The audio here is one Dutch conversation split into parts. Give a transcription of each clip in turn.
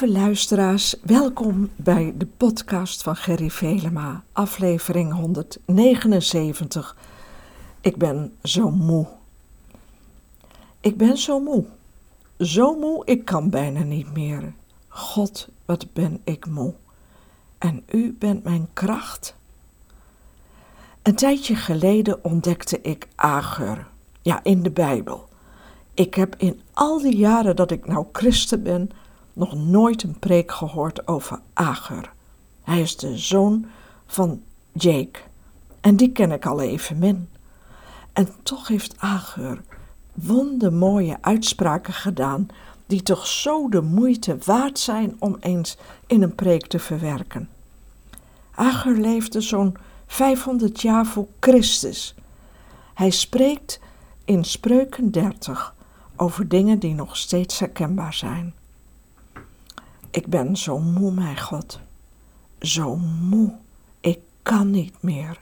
Lieve luisteraars, welkom bij de podcast van Gerry Velema, aflevering 179. Ik ben zo moe. Ik ben zo moe. Zo moe, ik kan bijna niet meer. God, wat ben ik moe. En u bent mijn kracht. Een tijdje geleden ontdekte ik Agur. Ja, in de Bijbel. Ik heb in al die jaren dat ik nou christen ben nog nooit een preek gehoord over Ager. Hij is de zoon van Jake. En die ken ik al even min. En toch heeft Ager wondermooie uitspraken gedaan die toch zo de moeite waard zijn om eens in een preek te verwerken. Ager leefde zo'n 500 jaar voor Christus. Hij spreekt in Spreuken 30 over dingen die nog steeds herkenbaar zijn. Ik ben zo moe, mijn God. Zo moe. Ik kan niet meer.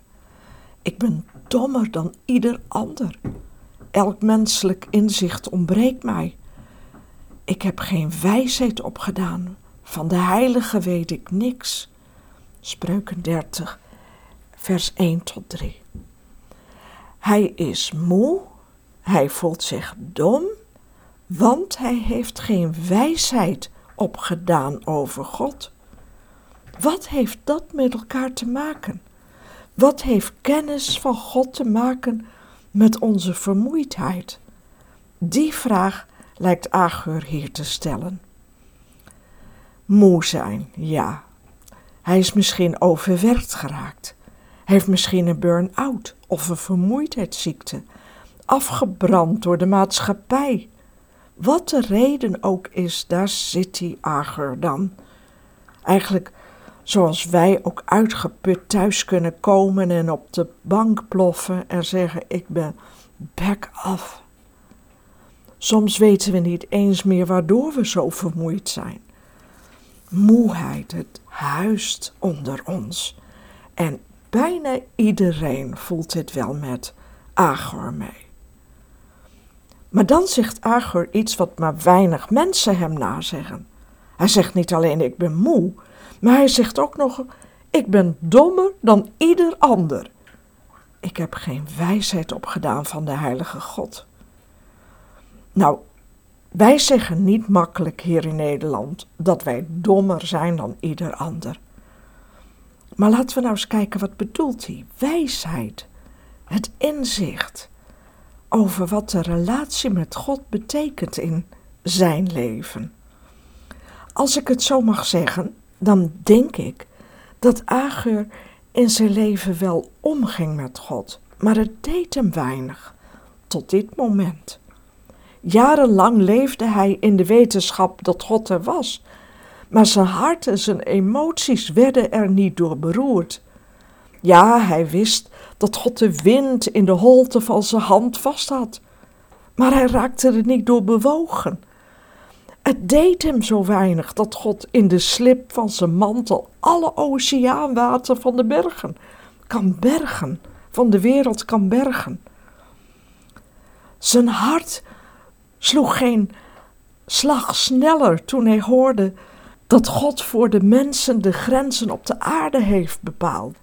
Ik ben dommer dan ieder ander. Elk menselijk inzicht ontbreekt mij. Ik heb geen wijsheid opgedaan. Van de heilige weet ik niks. Spreuken 30, vers 1 tot 3. Hij is moe, hij voelt zich dom, want hij heeft geen wijsheid opgedaan over God. Wat heeft dat met elkaar te maken? Wat heeft kennis van God te maken met onze vermoeidheid? Die vraag lijkt Agur hier te stellen. Moe zijn, ja. Hij is misschien overwerkt geraakt. Heeft misschien een burn-out of een vermoeidheidsziekte. Afgebrand door de maatschappij wat de reden ook is, daar zit die ager dan. Eigenlijk zoals wij ook uitgeput thuis kunnen komen en op de bank ploffen en zeggen: Ik ben back af. Soms weten we niet eens meer waardoor we zo vermoeid zijn. Moeheid, het huist onder ons. En bijna iedereen voelt dit wel met Agor mee. Maar dan zegt Agur iets wat maar weinig mensen hem nazeggen. Hij zegt niet alleen ik ben moe, maar hij zegt ook nog ik ben dommer dan ieder ander. Ik heb geen wijsheid opgedaan van de heilige God. Nou, wij zeggen niet makkelijk hier in Nederland dat wij dommer zijn dan ieder ander. Maar laten we nou eens kijken wat bedoelt hij? Wijsheid, het inzicht over wat de relatie met God betekent in zijn leven. Als ik het zo mag zeggen, dan denk ik dat Agur in zijn leven wel omging met God, maar het deed hem weinig, tot dit moment. Jarenlang leefde hij in de wetenschap dat God er was, maar zijn hart en zijn emoties werden er niet door beroerd. Ja, hij wist dat God de wind in de holte van zijn hand vast had, maar hij raakte er niet door bewogen. Het deed hem zo weinig dat God in de slip van zijn mantel alle oceaanwater van de bergen kan bergen, van de wereld kan bergen. Zijn hart sloeg geen slag sneller toen hij hoorde dat God voor de mensen de grenzen op de aarde heeft bepaald.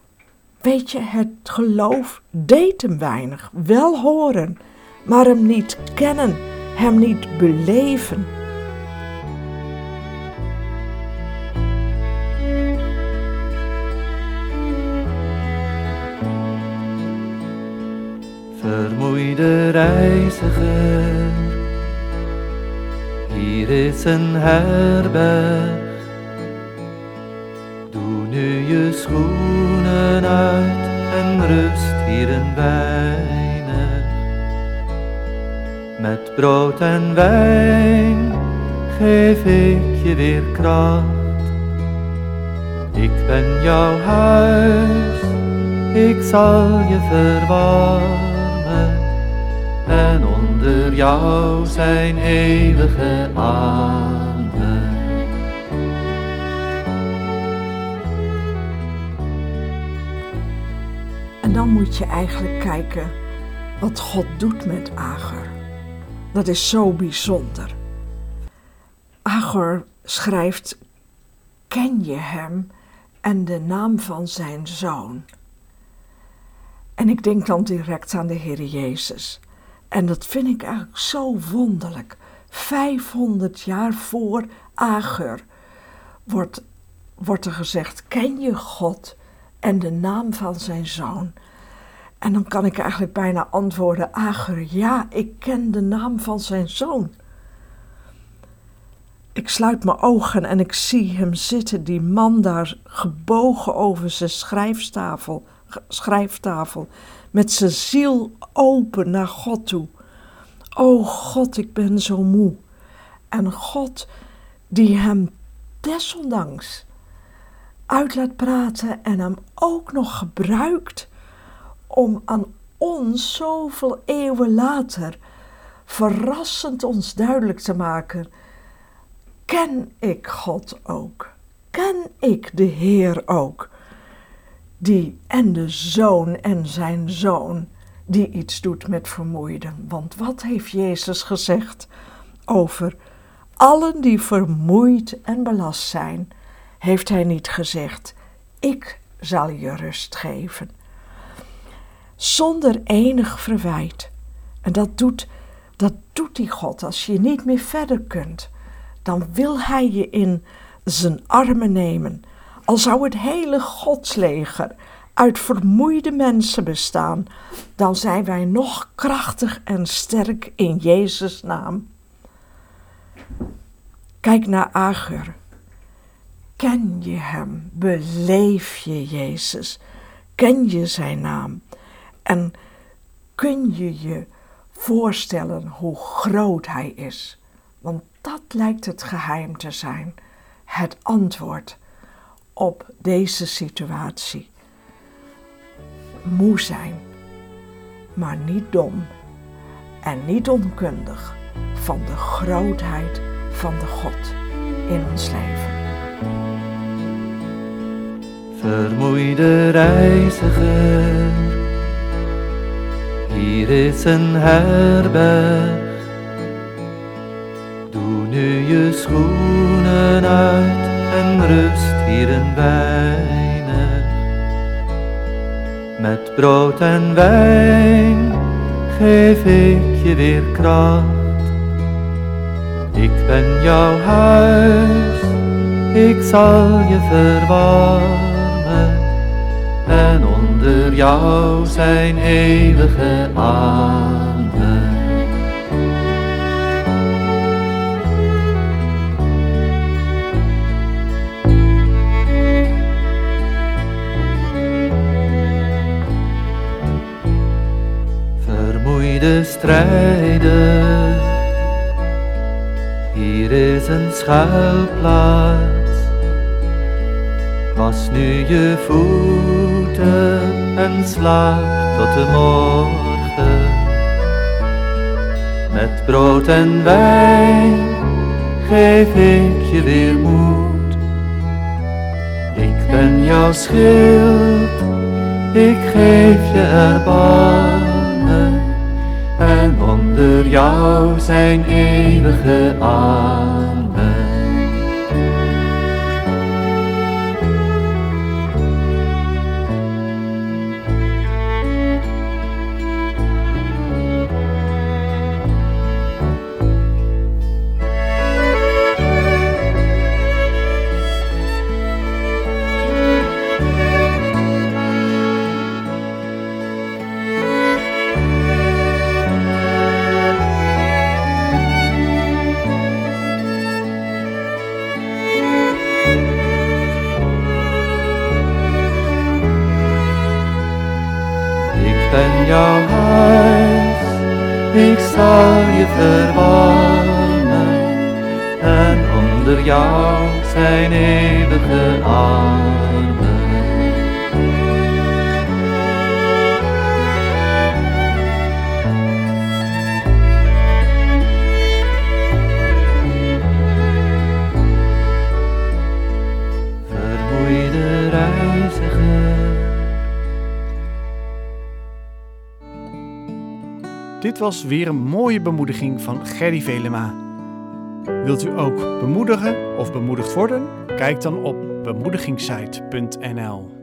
Weet je, het geloof deed hem weinig. Wel horen, maar hem niet kennen, hem niet beleven. Vermoeide reiziger, hier is een herberg. Doe nu je schoenen uit en rust hier een weinig. Met brood en wijn geef ik je weer kracht. Ik ben jouw huis, ik zal je verwarmen. En onder jou zijn eeuwige armen. Dan moet je eigenlijk kijken wat God doet met Agar. Dat is zo bijzonder. Agar schrijft ken je hem en de naam van zijn zoon? En ik denk dan direct aan de Heer Jezus. En dat vind ik eigenlijk zo wonderlijk. 500 jaar voor Ager wordt, wordt er gezegd: Ken je God en de naam van zijn zoon? En dan kan ik eigenlijk bijna antwoorden: Ager, ja, ik ken de naam van zijn zoon. Ik sluit mijn ogen en ik zie hem zitten, die man daar gebogen over zijn schrijftafel, schrijftafel met zijn ziel open naar God toe. O God, ik ben zo moe. En God die hem desondanks uit laat praten en hem ook nog gebruikt om aan ons zoveel eeuwen later verrassend ons duidelijk te maken: ken ik God ook? Ken ik de Heer ook? Die en de zoon en zijn zoon, die iets doet met vermoeiden. Want wat heeft Jezus gezegd over allen die vermoeid en belast zijn? Heeft hij niet gezegd: Ik zal je rust geven zonder enig verwijt. En dat doet, dat doet die God als je niet meer verder kunt. Dan wil Hij je in zijn armen nemen. Al zou het hele godsleger uit vermoeide mensen bestaan, dan zijn wij nog krachtig en sterk in Jezus' naam. Kijk naar Ager. Ken je hem? Beleef je Jezus? Ken je zijn naam? En kun je je voorstellen hoe groot hij is? Want dat lijkt het geheim te zijn, het antwoord op deze situatie. Moe zijn, maar niet dom en niet onkundig van de grootheid van de God in ons leven. Vermoeide reiziger hier is een herberg. Doe nu je schoenen uit en rust hier een weinig. Met brood en wijn geef ik je weer kracht. Ik ben jouw huis, ik zal je verwarmen en onder jou zijn eeuwige armen. Vermoeide strijder, hier is een schuilplaats Was nu je en slaap tot de morgen. Met brood en wijn geef ik je weer moed. Ik ben jouw schild, ik geef je erbarmen. En onder jou zijn eeuwige armen. Ik zal je verwarmen. En onder jou zijn eeuwige armen. Vermoeide reiziger. Dit was weer een mooie bemoediging van Gerry Velema. Wilt u ook bemoedigen of bemoedigd worden? Kijk dan op bemoedigingssite.nl.